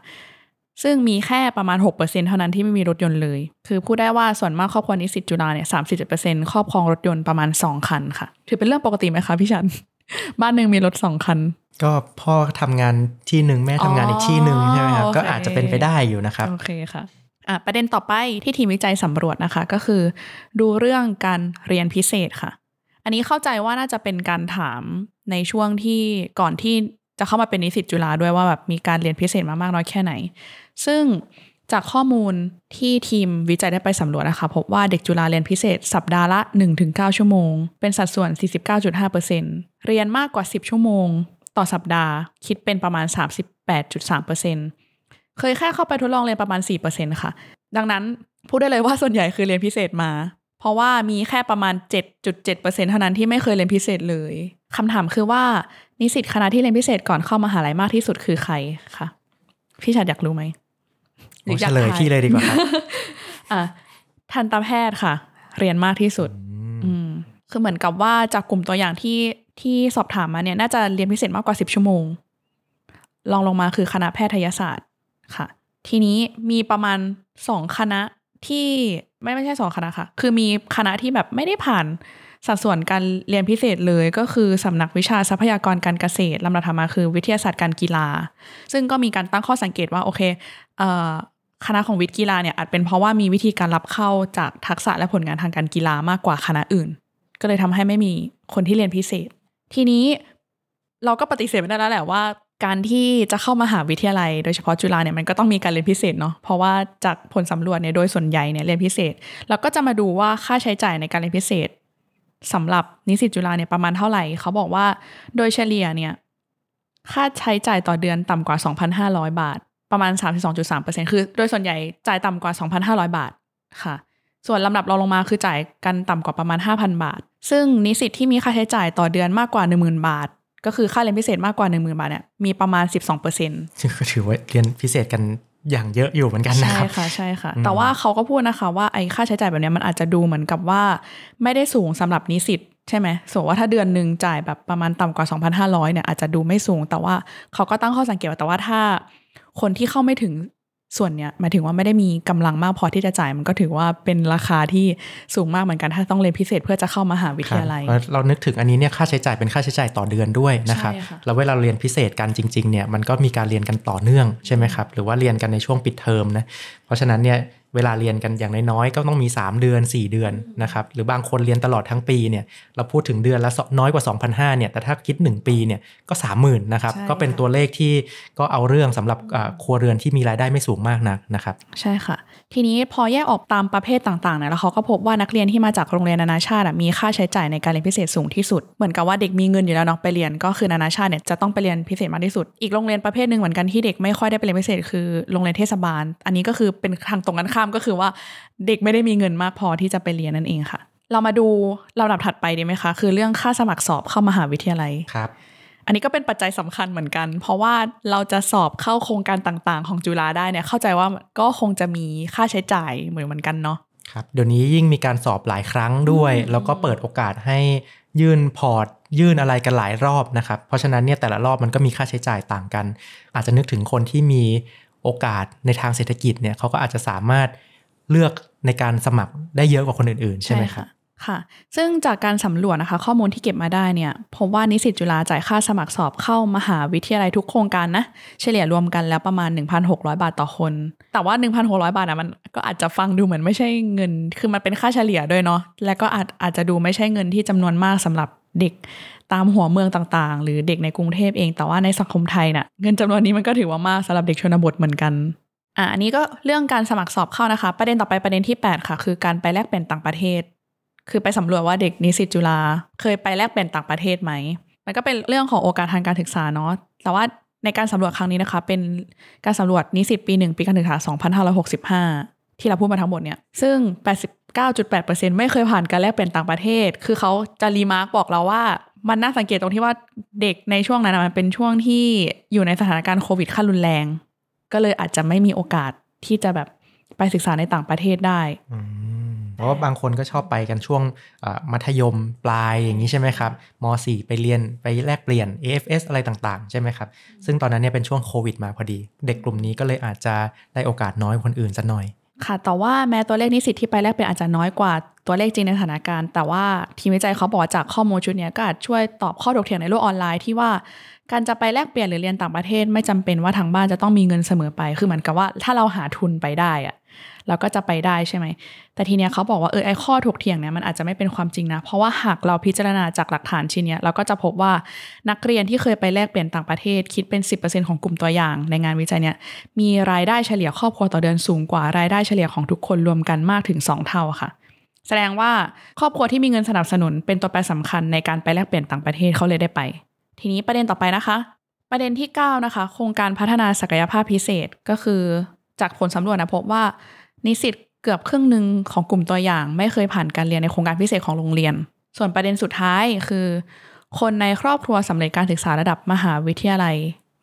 ซึ่งมีแค่ประมาณ 6%เท่านั้นที่ไม่มีรถยนต์เลย คือพูดได้ว่าส่วนมากครอบครัวนิสิตจุฬาเนี่ย37%ครอบครองรถยนต์ประมาณ 2 คันค่ะ ถือเป็นเรื่องปกติไหมคะพี่ชัน บ้านหนึ่งมีรถสองคันก็พ่อทำงานที่หนึ่งแม่ทำงานอีกที่หนึ่งใช่ไหมครับโอเคก็อาจจะเป็นไปได้อยู่นะครับโอเคค่ะอะ ประเด็นต่อไปที่ทีมวิจัยสำรวจนะคะ ก็คือ ดูเรื่องการเรียนพิเศษค่ะ อันนี้เข้าใจว่าน่าจะเป็นการถามในช่วงที่ก่อนที่จะเข้ามาเป็นนิสิตจุฬาด้วยว่าแบบมีการเรียนพิเศษมามากน้อยแค่ไหน ซึ่งจากข้อมูลที่ทีมวิจัยได้ไปสำรวจนะคะ พบว่าเด็กจุฬาเรียนพิเศษสัปดาห์ละ 1-9 ชั่วโมง เป็นสัดส่วน 49.5%เรียนมากกว่า 10 ชั่วโมง ต่อสัปดาห์คิดเป็นประมาณ 38.3% เคยแค่เข้าไปทดลองเรียนประมาณ 4%ค่ะ ดังนั้นพูดได้เลยว่าส่วนใหญ่คือเรียนพิเศษมา เพราะว่ามีแค่ประมาณ 7.7%เท่านั้นที่ไม่เคยเรียนพิเศษเลยคำถามคือว่านิสิตคณะที่เรียนพิเศษก่อนเข้ามหาลัยมากที่สุดคือใครคะพี่ชัดอยากรู้ไหมหรือโอ้อากเฉลยทาพี่เลยดีกว่าครับอะทันตแพทย์ค่ะ เรียนมากที่สุด อืมคือเหมือนกับว่าจากกลุ่มตัวอย่างที่ที่สอบถามมาเนี่ย น่าจะเรียนพิเศษมากกว่าสิบชั่วโมง ลองลงมาคือคณะแพทยศาสตร์ ค่ะ ทีนี้มีประมาณสองคณะที่ไม่ไม่ใช่สองคณะค่ะ คือมีคณะที่แบบไม่ได้ผ่านสัดส่วนการเรียนพิเศษเลยก็คือสำนักวิชาทรัพยากรการเกษตรลำดับถัดมาคือวิทยาศาสตร์การกีฬา ซึ่งก็มีการตั้งข้อสังเกตว่าโอเคเอ่อคณะของวิทย์กีฬาเนี่ยอาจเป็นเพราะว่ามีวิธีการรับเข้าจากทักษะและผลงานทางการกีฬามากกว่าคณะอื่น ก็เลยทำให้ไม่มีคนที่เรียนพิเศษ ทีนี้เราก็ปฏิเสธไม่ได้แล้วแหละว่า การที่จะเข้ามาหาวิทยาลัยโดยเฉพาะจุฬาเนี่ยมันก็ต้องมีการเรียนพิเศษเนาะเพราะว่าจากผลสำรวจเนี่ยโดยส่วนใหญ่เนี่ยเรียนพิเศษเราก็จะมาดูว่าค่าใช้จ่ายในการเรียนพิเศษสำหรับนิสิตจุฬาเนี่ยประมาณเท่าไหร่เขาบอกว่าโดยเฉลี่ยเนี่ยค่าใช้จ่ายต่อเดือนต่ำกว่า 2,500 บาท ประมาณ 32.3%คือโดยส่วนใหญ่จ่ายต่ำกว่า 2,500 บาทค่ะ ส่วนลำดับรองลงมาคือจ่ายกันต่ำกว่าประมาณ 5,000 บาท ซึ่งนิสิตที่มีค่าใช้จ่ายต่อเดือนมากกว่า 10,000 บาท ก็คือค่าเรียนพิเศษมากกว่า 10,000 บาทเนี่ยมีประมาณ 12%ซึ่งก็ถือว่าเรียนพิเศษกันอย่างเยอะอยู่เหมือนกันนะใช่ครับค่ะใช่ค่ะอืมแต่ว่าเขาก็พูดนะคะว่าไอ้ค่าใช้จ่ายแบบเนี้ยมันอาจจะดูเหมือนกับว่า ไม่ได้สูงสำหรับนิสิตใช่ไหมสมมติว่าถ้าเดือนหนึ่งจ่ายแบบประมาณต่ำกว่า 2,500เนี่ยอาจจะดูไม่สูง แต่ว่าเขาก็ตั้งข้อสังเกตว่าแต่ว่าถ้าคนที่เข้าไม่ถึง ส่วนเนี้ยหมายถึงว่าไม่ได้มีกำลังมากพอที่จะจ่ายมันก็ถือว่าเป็นราคาที่สูงมากเหมือนกันถ้าต้องเรียนพิเศษเพื่อจะเข้ามาหาวิทยาลัยครับเรานึกถึงอันนี้เนี่ยค่าใช้จ่ายเป็นค่าใช้จ่ายต่อเดือนด้วยนะครับใช่ค่ะแล้วเวลาเราเรียนพิเศษกันจริงๆเนี่ยมันก็มีการเรียนกันต่อเนื่องใช่ไหมครับหรือว่าเรียนกันในช่วงปิดเทอมนะเพราะฉะนั้นเนี่ย เวลาเรียนกันอย่างน้อยๆก็ต้องมี 3 เดือน 4 เดือนนะครับหรือบางคนเรียนตลอดทั้งปีเนี่ยเราพูดถึงเดือนละน้อยกว่า 2,500เนี่ยแต่ถ้าคิด 1 ปีเนี่ยก็ 30,000นะครับใช่ก็เป็นค่ะตัวเลขที่ก็เอาเรื่องสำหรับอ่าครัวเรือนที่มีรายได้ไม่สูงมากนักนะครับ ใช่ค่ะ ทีนี้พอแยกออกตามประเภทต่างๆเนี่ยแล้วเขาก็พบว่านักเรียนที่มาจากโรงเรียนนานาชาติมีค่าใช้จ่ายในการเรียนพิเศษสูงที่สุด เหมือนกับว่าเด็กมีเงินอยู่แล้วเนาะไปเรียนก็คือนานาชาติเนี่ยจะต้องไปเรียนพิเศษมากที่สุด อีกโรงเรียนประเภทหนึ่งเหมือนกันที่เด็กไม่ค่อยได้ไปเรียนพิเศษคือโรงเรียนเทศบาล อันนี้ก็คือเป็นทางตรงกันข้ามก็คือว่าเด็กไม่ได้มีเงินมากพอที่จะไปเรียนนั่นเองค่ะ เรามาดูลำดับถัดไปดีไหมคะ คือเรื่องค่าสมัครสอบเข้ามหาวิทยาลัยครับ อันนี้ก็เป็นปัจจัยสำคัญเหมือนกัน เพราะว่าเราจะสอบเข้าโครงการต่างๆ ของจุฬาได้เนี่ยเข้าใจว่าก็คงจะมีค่าใช้จ่ายเหมือนเหมือนกันเนาะครับเดี๋ยวนี้ยิ่งมีการสอบหลายครั้งด้วย แล้วก็เปิดโอกาสให้ยื่นพอร์ต ยื่นอะไรกันหลายรอบนะครับ เพราะฉะนั้นเนี่ยแต่ละรอบมันก็มีค่าใช้จ่ายต่างกัน อาจจะนึกถึงคนที่มีโอกาสในทางเศรษฐกิจเนี่ยเขาก็อาจจะสามารถเลือกในการสมัครได้เยอะกว่าคนอื่นๆ ใช่ไหมครับ ค่ะ ซึ่งจากการสำรวจนะคะ ข้อมูลที่เก็บมาได้เนี่ยพบว่านิสิตจุฬาจ่ายค่าสมัครสอบเข้ามหาวิทยาลัยทุกโครงการนะ เฉลี่ยรวมกันแล้วประมาณ 1,600 บาทต่อคน แต่ว่า 1,600 บาทนะมันก็อาจจะฟังดูเหมือนไม่ใช่เงิน คือมันเป็นค่าเฉลี่ยด้วยเนาะและก็อาจอาจจะดูไม่ใช่เงินที่จำนวนมากสำหรับเด็กตามหัวเมืองต่างๆ หรือเด็กในกรุงเทพเอง แต่ว่าในสังคมไทยน่ะเงินจำนวนนี้มันก็ถือว่ามากสำหรับเด็กชนบทเหมือนกันอะอันนี้ก็เรื่องการสมัครสอบเข้านะคะ ประเด็นต่อไปประเด็นที่ 8 ค่ะ คือการไปแลกเปลี่ยนต่างประเทศ คือไปสำรวจว่าเด็กนิสิตจุฬาเคยไปแลกเปลี่ยนต่างประเทศไหม มันก็เป็นเรื่องของโอกาสทางการศึกษาเนาะ แต่ว่าในการสำรวจครั้งนี้นะคะ เป็นการสำรวจนิสิตปีหนึ่งปีการศึกษา 2565 ที่เราพูดมาทั้งหมดเนี่ย ซึ่ง 89.8%ไม่เคยผ่านการแลกเปลี่ยนต่างประเทศ คือเขาจะรีมาร์กบอกเราว่ามันน่าสังเกตตรงที่ว่าเด็กในช่วงนั้นมันเป็นช่วงที่อยู่ในสถานการณ์โควิดขั้นรุนแรง ก็เลยอาจจะไม่มีโอกาสที่จะแบบไปศึกษาในต่างประเทศได้ เพราะว่าบางคนก็ชอบไปกันช่วงมัธยมปลายอย่างนี้ใช่ไหมครับม .4 ไปเรียนไปแลกเปลี่ยน AFS อะไรต่างๆ ใช่ไหมครับ ซึ่งตอนนั้นเนี่ยเป็นช่วงโควิดมาพอดี เด็กกลุ่มนี้ก็เลยอาจจะได้โอกาสน้อยคนอื่นสักหน่อยค่ะ แต่ว่าแม้ตัวเลขนิสิตที่ไปแลกเปลี่ยนอาจจะน้อยกว่าตัวเลขจริงในสถานการณ์ แต่ว่าทีมวิจัยเขาบอกว่าจากข้อมูลชุดนี้ก็อาจช่วยตอบข้อถกเถียงในโลกออนไลน์ที่ว่าการจะไปแลกเปลี่ยนหรือเรียนต่างประเทศ ไม่จำเป็นว่าทางบ้านจะต้องมีเงินเสมอไป คือเหมือนกับว่าถ้าเราหาทุนไปได้อะ เราก็จะไปได้ใช่ไหม แต่ทีเนี้ยเขาบอกว่าเออไอข้อถกเถียงเนี่ยมันอาจจะไม่เป็นความจริงนะ เพราะว่าหากเราพิจารณาจากหลักฐานชิ้นเนี้ยเราก็จะพบว่านักเรียนที่เคยไปแลกเปลี่ยนต่างประเทศ คิดเป็น 10%ของกลุ่มตัวอย่างในงานวิจัยเนี่ยมีรายได้เฉลี่ยครอบครัวต่อเดือนสูงกว่ารายได้เฉลี่ยของทุกคนรวมกันมากถึง 2 เท่าค่ะแสดงว่าครอบครัวที่มีเงินสนับสนุนเป็นตัวแปรสำคัญในการไปแลกเปลี่ยนต่างประเทศเขาเลยได้ไป ทีนี้ประเด็นต่อไปนะคะ ประเด็นที่ 9 นะคะ โครงการพัฒนาศักยภาพพิเศษก็คือ จากผลสำรวจนะพบว่า นิสิตเกือบครึ่งหนึ่งของกลุ่มตัวอย่าง ไม่เคยผ่านการเรียนในโครงการพิเศษของโรงเรียน ส่วนประเด็นสุดท้ายคือ คนในครอบครัวสำเร็จการศึกษาระดับมหาวิทยาลัย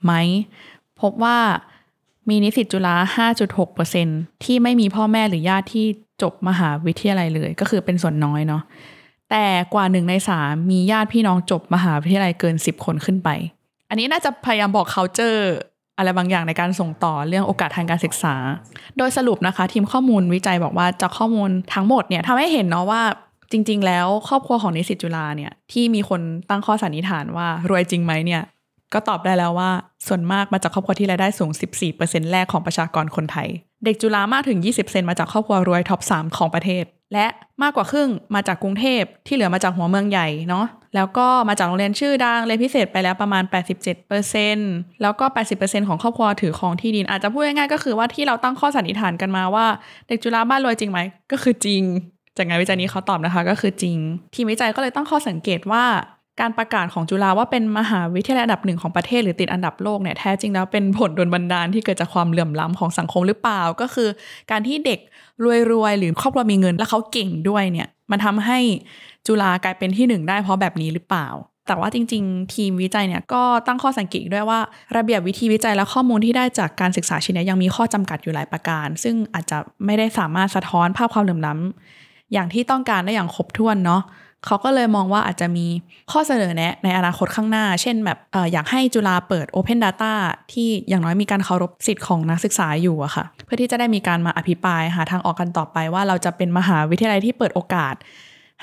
ไหมพบว่ามีนิสิตจุฬา 5.6%ที่ไม่มีพ่อแม่หรือญาติที่จบมหาวิทยาลัยเลย ก็คือเป็นส่วนน้อยเนาะแต่กว่าหนึ่งในสามมีญาติพี่น้องจบมหาวิทยาลัยเกิน 10 คนขึ้นไป อันนี้น่าจะพยายามบอก culture อะไรบางอย่างในการส่งต่อเรื่องโอกาสทางการศึกษา โดยสรุปนะคะ ทีมข้อมูลวิจัยบอกว่าจากข้อมูลทั้งหมดเนี่ยทำให้เห็นเนาะว่าจริง ๆ แล้วครอบครัวของนิสิตจุฬาเนี่ยที่มีคนตั้งข้อสันนิษฐานว่ารวยจริงไหมเนี่ยก็ตอบได้แล้วว่าส่วนมากมาจากครอบครัวที่รายได้สูง 14%แรกของประชากรคนไทย เด็กจุฬามากถึง 20%มาจากครอบครัวรวยท็อป 3 ของประเทศ และมากกว่าครึ่งมาจากกรุงเทพที่เหลือมาจากหัวเมืองใหญ่เนาะแล้วก็มาจากโรงเรียนชื่อดังเรียนพิเศษไปแล้วประมาณ 87%แล้วก็ 80%ของครอบครัวถือของที่ดิน อาจจะพูดง่ายๆก็คือว่าที่เราตั้งข้อสันนิษฐานกันมาว่า เด็กจุฬาบ้านรวยจริงไหมก็คือจริง จากงานวิจัยนี้เขาตอบนะคะก็คือจริง ทีมวิจัยก็เลยตั้งข้อสังเกตว่า การประกาศของจุฬาว่าเป็นมหาวิทยาลัยอันดับหนึ่งของประเทศหรือติดอันดับโลกเนี่ยแท้จริงแล้วเป็นผลโดนบันดาลที่เกิดจากความเหลื่อมล้ำของสังคมหรือเปล่า ก็คือ การที่เด็กรวยๆหรือครอบครัวมีเงิน แล้วเขาเก่งด้วยเนี่ยมันทำให้จุฬากลายเป็นที่หนึ่งได้เพราะแบบนี้หรือเปล่า แต่ว่าจริง ๆ ทีมวิจัยเนี่ยก็ตั้งข้อสังเกตด้วยว่า ระเบียบวิธีวิจัยและข้อมูลที่ได้จากการศึกษาชิ้นนี้ยังมีข้อจำกัดอยู่หลายประการ ซึ่งอาจจะไม่ได้สามารถสะท้อนภาพความเหลื่อมล้ำอย่างที่ต้องการได้อย่างครบถ้วนเนาะ เขาก็เลยมองว่าอาจจะมีข้อเสนอแนะในอนาคตข้างหน้า เช่นแบบอออยากให้จุฬาเปิด Open Data ที่อย่างน้อยมีการเคารพสิทธิ์ของนักศึกษาอยู่อะค่ะ เพื่อที่จะได้มีการมาอภิปรายหาทางออกกันต่อไปว่าเราจะเป็นมหาวิทยาลัยที่เปิดโอกาส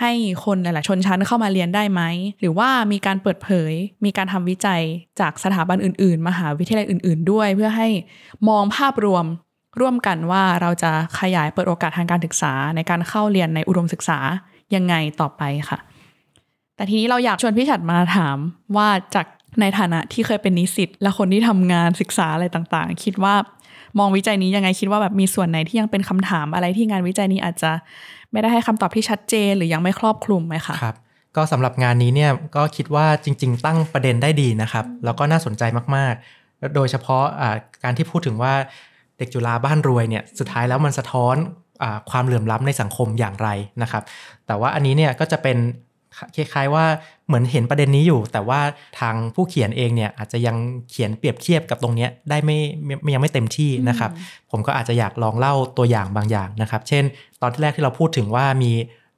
ให้คนหลายๆชนชั้นเข้ามาเรียนได้ไหม หรือว่ามีการเปิดเผย มีการทำวิจัยจากสถาบันอื่น ๆ มหาวิทยาลัยอื่น ๆ ด้วย เพื่อให้มองภาพรวมร่วมกันว่าเราจะขยายเปิดโอกาสทางการศึกษาในการเข้าเรียนในอุดมศึกษา ยังไงต่อไปค่ะ แต่ทีนี้เราอยากชวนพี่ฉัดมาถามว่าจากในฐานะที่เคยเป็นนิสิตและคนที่ทำงานศึกษาอะไรต่างๆ คิดว่ามองวิจัยนี้ยังไงคิดว่าแบบมีส่วนไหนที่ยังเป็นคำถามอะไรที่งานวิจัยนี้อาจจะไม่ได้ให้คำตอบที่ชัดเจนหรือยังไม่ครอบคลุมไหมคะครับก็สำหรับงานนี้เนี่ยก็คิดว่าจริง ๆ ตั้งประเด็นได้ดีนะครับ แล้วก็น่าสนใจมากๆ โดยเฉพาะะการที่พูดถึงว่าเด็กจุฬาบ้านรวยเนี่ยสุดท้ายแล้วมันสะท้อน ความเหลื่อมล้ำในสังคมอย่างไรนะครับ แต่ว่าอันนี้เนี่ยก็จะเป็นคล้ายๆว่าเหมือนเห็นประเด็นนี้อยู่ แต่ว่าทางผู้เขียนเองเนี่ยอาจจะยังเขียนเปรียบเทียบกับตรงนี้ได้ไม่ยังไม่เต็มที่นะครับ ผมก็อาจจะอยากลองเล่าตัวอย่างบางอย่างนะครับ เช่น ตอนที่แรกที่เราพูดถึงว่ามี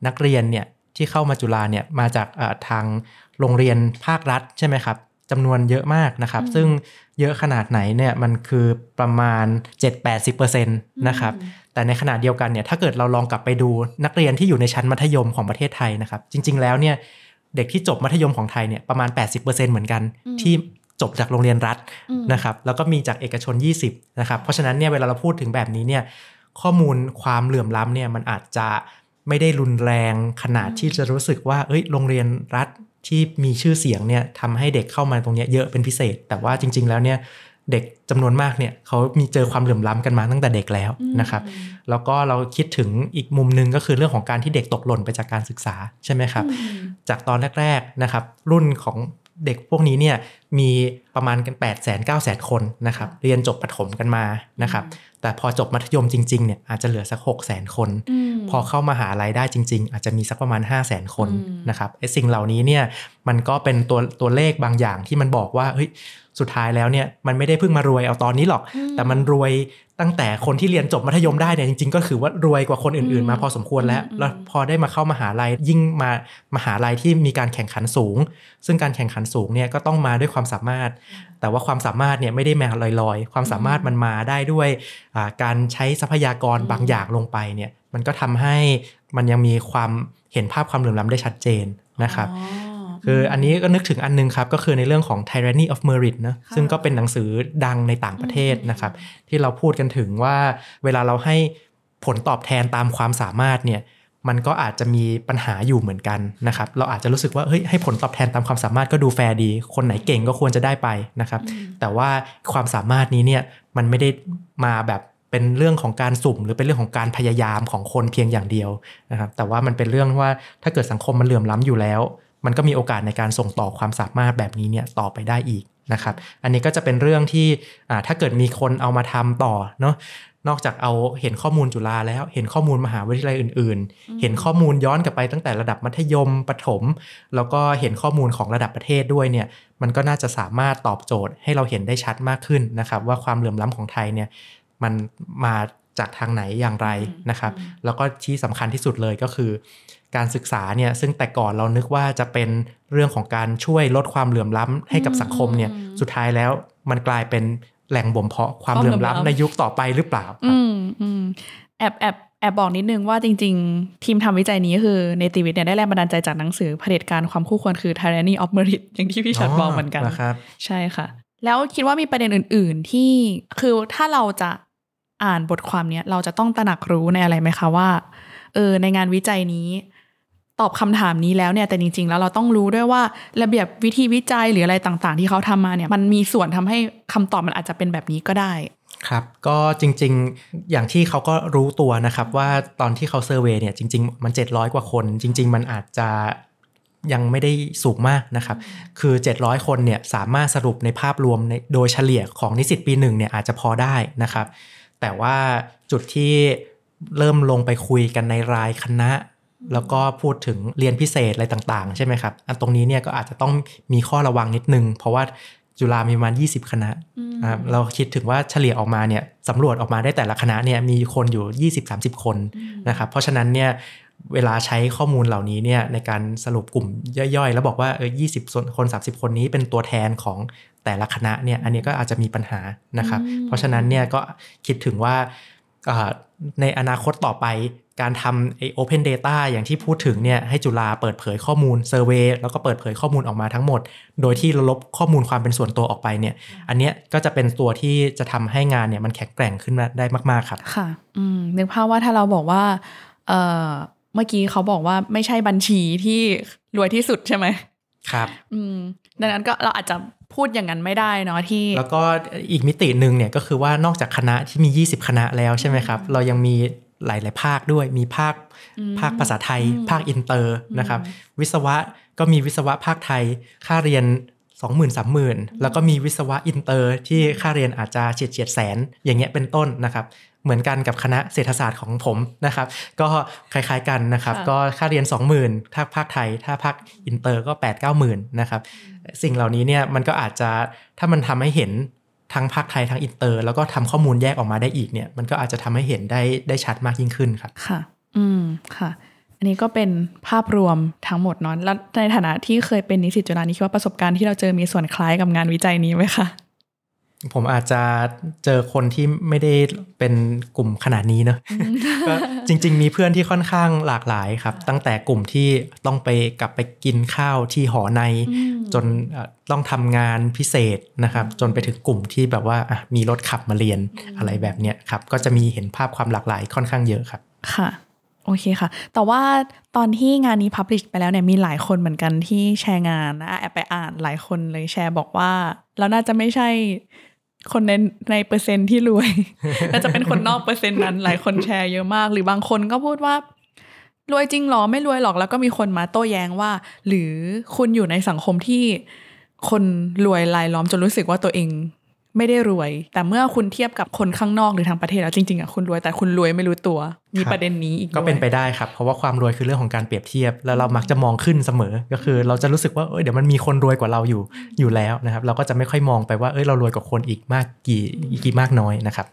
นักเรียนเนี่ยที่เข้ามาจุฬาเนี่ยมาจากทางโรงเรียนภาครัฐใช่ไหมครับจำนวนเยอะมากนะครับ ซึ่งเยอะขนาดไหนเนี่ยมันคือประมาณ 7-80%นะครับ แต่ในขณะเดียวกันเนี่ยถ้าเกิดเราลองกลับไปดูนักเรียนที่อยู่ในชั้นมัธยมของประเทศไทยนะครับ จริง ๆ แล้วเนี่ยเด็กที่จบมัธยมของไทยเนี่ยประมาณ 80%เหมือนกันที่จบจากโรงเรียนรัฐนะครับแล้วก็มีจากเอกชน 20นะครับเพราะฉะนั้นเนี่ยเวลาเราพูดถึงแบบนี้เนี่ยข้อมูลความเหลื่อมล้ำเนี่ยมันอาจจะไม่ได้รุนแรงขนาดที่จะรู้สึกว่าเอ้ยโรงเรียนรัฐที่มีชื่อเสียงเนี่ยทำให้เด็กเข้ามาตรงนี้เยอะเป็นพิเศษ แต่ว่าจริง ๆ แล้วเนี่ย เด็กจำนวนมากเนี่ยเขามีเจอความเหลื่อมล้ำกันมาตั้งแต่เด็กแล้วนะครับ แล้วก็เราคิดถึงอีกมุมนึงก็คือเรื่องของการที่เด็กตกหล่นไปจากการศึกษาใช่ไหมครับ จากตอนแรกๆนะครับ รุ่นของเด็กพวกนี้เนี่ยมีประมาณกัน8 0 0 0 0 9 0 0 0คนนะครับเรียนจบประถมกันมานะครับแต่พอจบมัธยมจริงๆเนี่ยอาจจะเหลือสัก6 0 0 0 0 0คน พอเข้ามาหาลัยได้จริง ๆ อาจจะมีสักประมาณ 5 0 0 0 0 0คนนะครับไอ้สิ่งเหล่านี้เนี่ยมันก็เป็นตัวตัวเลขบางอย่างที่มันบอกว่าเฮ้ยสุดท้ายแล้วเนี่ยมันไม่ได้เพิ่งมารวยเอาตอนนี้หรอก แต่มันรวยตั้งแต่คนที่เรียนจบมัธยมได้เนี่ยจริง ๆ ก็คือว่ารวยกว่าคนอื่นๆ มาพอสมควรแล้ว แล้วพอได้มาเข้ามาหาลัยยิ่งมามหาลัยที่มีการแข่งขันสูง ซึ่งการแข่งขันสูงเนี่ยก็ต้องมาด้วยความสามารถ แต่ว่าความสามารถเนี่ยไม่ได้มาลอยๆ ความสามารถมันมาได้ด้วยการใช้ทรัพยากรบางอย่างลงไปเนี่ยมันก็ทำให้มันยังมีความเห็นภาพความเหลื่อมล้ำได้ชัดเจนนะครับคืออันนี้ก็นึกถึงอันนึงครับก็คือในเรื่องของ tyranny of merit นะซึ่งก็เป็นหนังสือดังในต่างประเทศนะครับที่เราพูดกันถึงว่าเวลาเราให้ผลตอบแทนตามความสามารถเนี่ย มันก็อาจจะมีปัญหาอยู่เหมือนกันนะครับเราอาจจะรู้สึกว่าเฮ้ยให้ผลตอบแทนตามความสามารถก็ดูแฟร์ดี คนไหนเก่งก็ควรจะได้ไปนะครับ แต่ว่าความสามารถนี้เนี่ยมันไม่ได้มาแบบเป็นเรื่องของการสุ่ม หรือเป็นเรื่องของการพยายามของคนเพียงอย่างเดียวนะครับ แต่ว่ามันเป็นเรื่องว่าถ้าเกิดสังคมมันเหลื่อมล้ำอยู่แล้ว มันก็มีโอกาสในการส่งต่อความสามารถแบบนี้เนี่ยต่อไปได้อีกนะครับ อันนี้ก็จะเป็นเรื่องที่ถ้าเกิดมีคนเอามาทำต่อเนาะ นอกจากเอาเห็นข้อมูลจุฬาแล้ว เห็นข้อมูลมหาวิทยาลัยอื่น ๆ เห็นข้อมูลย้อนกลับไปตั้งแต่ระดับมัธยมประถม แล้วก็เห็นข้อมูลของระดับประเทศด้วยเนี่ยมันก็น่าจะสามารถตอบโจทย์ให้เราเห็นได้ชัดมากขึ้นนะครับ ว่าความเหลื่อมล้ำของไทยเนี่ยมันมาจากทางไหนอย่างไรนะครับ แล้วก็ที่สำคัญที่สุดเลยก็คือ การศึกษาเนี่ยซึ่งแต่ก่อนเรานึกว่าจะเป็นเรื่องของการช่วยลดความเหลื่อมล้ำให้กับสังคมเนี่ยสุดท้ายแล้วมันกลายเป็น แหล่งบ่มเพาะความเหลื่อมล้ำในยุคต่อไปหรือเปล่าอืมอืมแอบแอบแอบบอกนิดนึงว่าจริง ๆ ทีมทำวิจัยนี้คือเนติวิทย์เนี่ยได้แรงบันดาลใจจากหนังสือเผด็จการความคู่ควรคือ tyranny of merit อย่างที่พี่ชัดบอกเหมือนกันใช่ค่ะ แล้วคิดว่ามีประเด็นอื่น ๆ ที่คือถ้าเราจะอ่านบทความเนี้ยเราจะต้องตระหนักรู้ในอะไรไหมคะว่าเออในงานวิจัยนี้ ตอบคำถามนี้แล้วเนี่ยแต่จริง ๆ แล้วเราต้องรู้ด้วยว่าระเบียบวิธีวิจัยหรืออะไรต่าง ๆ ที่เขาทำมาเนี่ยมันมีส่วนทำให้คำตอบมันอาจจะเป็นแบบนี้ก็ได้ครับก็จริงๆอย่างที่เขาก็รู้ตัวนะครับว่าตอนที่เขาเซอร์เวยเนี่ยจริง ๆ มัน 700 กว่าคน จริง ๆ มันอาจจะยังไม่ได้สูงมากนะครับ คือ 700 คนเนี่ยสามารถสรุปในภาพรวมในโดยเฉลี่ยของนิสิตปีหนึ่งเนี่ยอาจจะพอได้นะครับ แต่ว่าจุดที่เริ่มลงไปคุยกันในรายคณะ แล้วก็พูดถึงเรียนพิเศษอะไรต่างๆ ใช่ไหมครับ อันตรงนี้เนี่ยก็อาจจะต้องมีข้อระวังนิดนึง เพราะว่าจุฬามีประมาณ 20 คณะเราคิดถึงว่าเฉลี่ยออกมาเนี่ยสำรวจออกมาได้แต่ละคณะเนี่ยมีคนอยู่ 20-30 คนนะครับเพราะฉะนั้นเนี่ยเวลาใช้ข้อมูลเหล่านี้เนี่ยในการสรุปกลุ่มย่อยๆ แล้วบอกว่าเออ20คน 30 คนนี้เป็นตัวแทนของแต่ละคณะเนี่ยอันนี้ก็อาจจะมีปัญหานะครับ เพราะฉะนั้นเนี่ยก็คิดถึงว่าในอนาคตต่อไป การทำไอ Open Data อย่างที่พูดถึงเนี่ยให้จุฬาเปิดเผยข้อมูลเซอร์เวยแล้วก็เปิดเผยข้อมูลออกมาทั้งหมด โดยที่ลบข้อมูลความเป็นส่วนตัวออกไปเนี่ย อันเนี้ยก็จะเป็นตัวที่จะทำให้งานเนี่ยมันแข็งแกร่งขึ้นมาได้มาก ๆ ครับ ค่ะ อืมนึกภาพว่าถ้าเราบอกว่าเอ่อเมื่อกี้เขาบอกว่าไม่ใช่บัญชีที่รวยที่สุดใช่ไหมครับ อืมดังนั้นก็เราอาจจะพูดอย่างนั้นไม่ได้เนาะที่ แล้วก็อีกมิติหนึ่งเนี่ยก็คือว่านอกจากคณะที่มี 20 คณะแล้วใช่ไหมครับ เรายังมี หลาย ๆ ภาคด้วยมีภาคภาคภาษาไทย ภาคอินเตอร์นะครับ วิศวะก็มีวิศวะภาคไทย ค่าเรียน 20,000 30,000 แล้วก็มีวิศวะอินเตอร์ที่ค่าเรียนอาจจะเฉียดเฉียดแสน อย่างเงี้ยเป็นต้นนะครับ เหมือนกันกับคณะเศรษฐศาสตร์ของผมนะครับ ก็คล้าย ๆ กันนะครับค่ะก็ค่าเรียน 20,000 ถ้าภาคไทย ถ้าภาคอินเตอร์ก็ 8 9 0 0 0 0นะครับ สิ่งเหล่านี้เนี่ยมันก็อาจจะถ้ามันทำให้เห็น ทั้งภาคไทยทั้งอินเตอร์ แล้วก็ทำข้อมูลแยกออกมาได้อีกเนี่ยมันก็อาจจะทำให้เห็นได้ได้ชัดมากยิ่งขึ้นครับค่ะ อืมค่ะ อันนี้ก็เป็นภาพรวมทั้งหมดเนาะแล้วในฐานะที่เคยเป็นนิสิตจุฬานี่คิดว่าประสบการณ์ที่เราเจอมีส่วนคล้ายกับงานวิจัยนี้ไหมคะ ผมอาจจะเจอคนที่ไม่ได้เป็นกลุ่มขนาดนี้เนอะก็จริง ๆ มีเพื่อนที่ค่อนข้างหลากหลายครับ ตั้งแต่กลุ่มที่ต้องไปกลับไปกินข้าวที่หอใน จนเอ่อต้องทำงานพิเศษนะครับ จนไปถึงกลุ่มที่แบบว่าอะมีรถขับมาเรียนอะไรแบบเนี้ยครับ ก็จะมีเห็นภาพความหลากหลายค่อนข้างเยอะครับ ค่ะโอเคค่ะ แต่ว่าตอนที่งานนี้พับลิชไปแล้วเนี่ยมีหลายคนเหมือนกันที่แชร์งานนะแอบไปอ่านหลายคนเลยแชร์บอกว่า เราน่าจะไม่ใช่ คนในในเปอร์เซ็นที่รวยน่าจะเป็นคนนอกเปอร์เซ็นต์นั้น หลายคนแชร์เยอะมาก หรือบางคนก็พูดว่ารวยจริงหรอไม่รวยหรอกแล้วก็มีคนมาโต้แย้งว่า หรือคุณอยู่ในสังคมที่คนรวยรายล้อมจนรู้สึกว่าตัวเองไม่ได้รวย แต่เมื่อคุณเทียบกับคนข้างนอกหรือทางประเทศแล้วจริงๆอะคุณรวยแต่คุณรวยไม่รู้ตัว มีครับประเด็นนี้อีกก็เป็นด้วยไปได้ครับ เพราะว่าความรวยคือเรื่องของการเปรียบเทียบ แล้วเรามักจะมองขึ้นเสมอ ก็คือเราจะรู้สึกว่าเอ้ยเดี๋ยวมันมีคนรวยกว่าเราอยู่อยู่แล้วนะครับ เราก็จะไม่ค่อยมองไปว่าเอ้ยเรารวยกว่าคนอีกมากกี่กี่มากน้อยนะครับ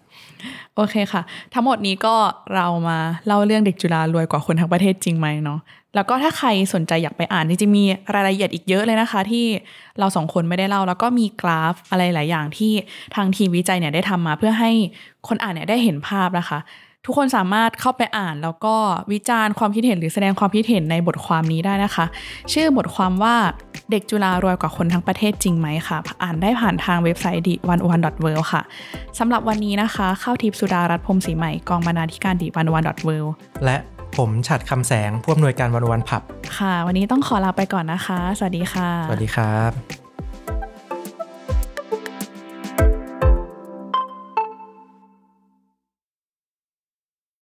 โอเคค่ะ ทั้งหมดนี้ก็เรามาเล่าเรื่องเด็กจุฬารวยกว่าคนทั้งประเทศจริงไหมเนาะแล้วก็ถ้าใครสนใจอยากไปอ่านจริงๆมีรายละเอียดอีกเยอะเลยนะคะ ที่เราสองคนไม่ได้เล่า แล้วก็มีกราฟอะไรหลายอย่างที่ทางทีมวิจัยเนี่ยได้ทำมาเพื่อให้คนอ่านเนี่ยได้เห็นภาพนะคะ ทุกคนสามารถเข้าไปอ่านแล้วก็วิจารณ์ความคิดเห็นหรือแสดงความคิดเห็นในบทความนี้ได้นะคะ ชื่อบทความว่าเด็กจุฬารวยกว่าคนทั้งประเทศจริงไหมค่ะอ่านได้ผ่านทางเว็บไซต์ d 1 1 w o r l d ค่ะสำหรับวันนี้นะคะข้าวทิพย์สุดารัตน์พรหมศรีใหม่กองบรรณาธิการดีวันวันดอทเวและผมฉัดคำแสงผู้อำนวยการวันวันผับ ค่ะ วันนี้ต้องขอลาไปก่อนนะคะ สวัสดีค่ะ สวัสดีครับ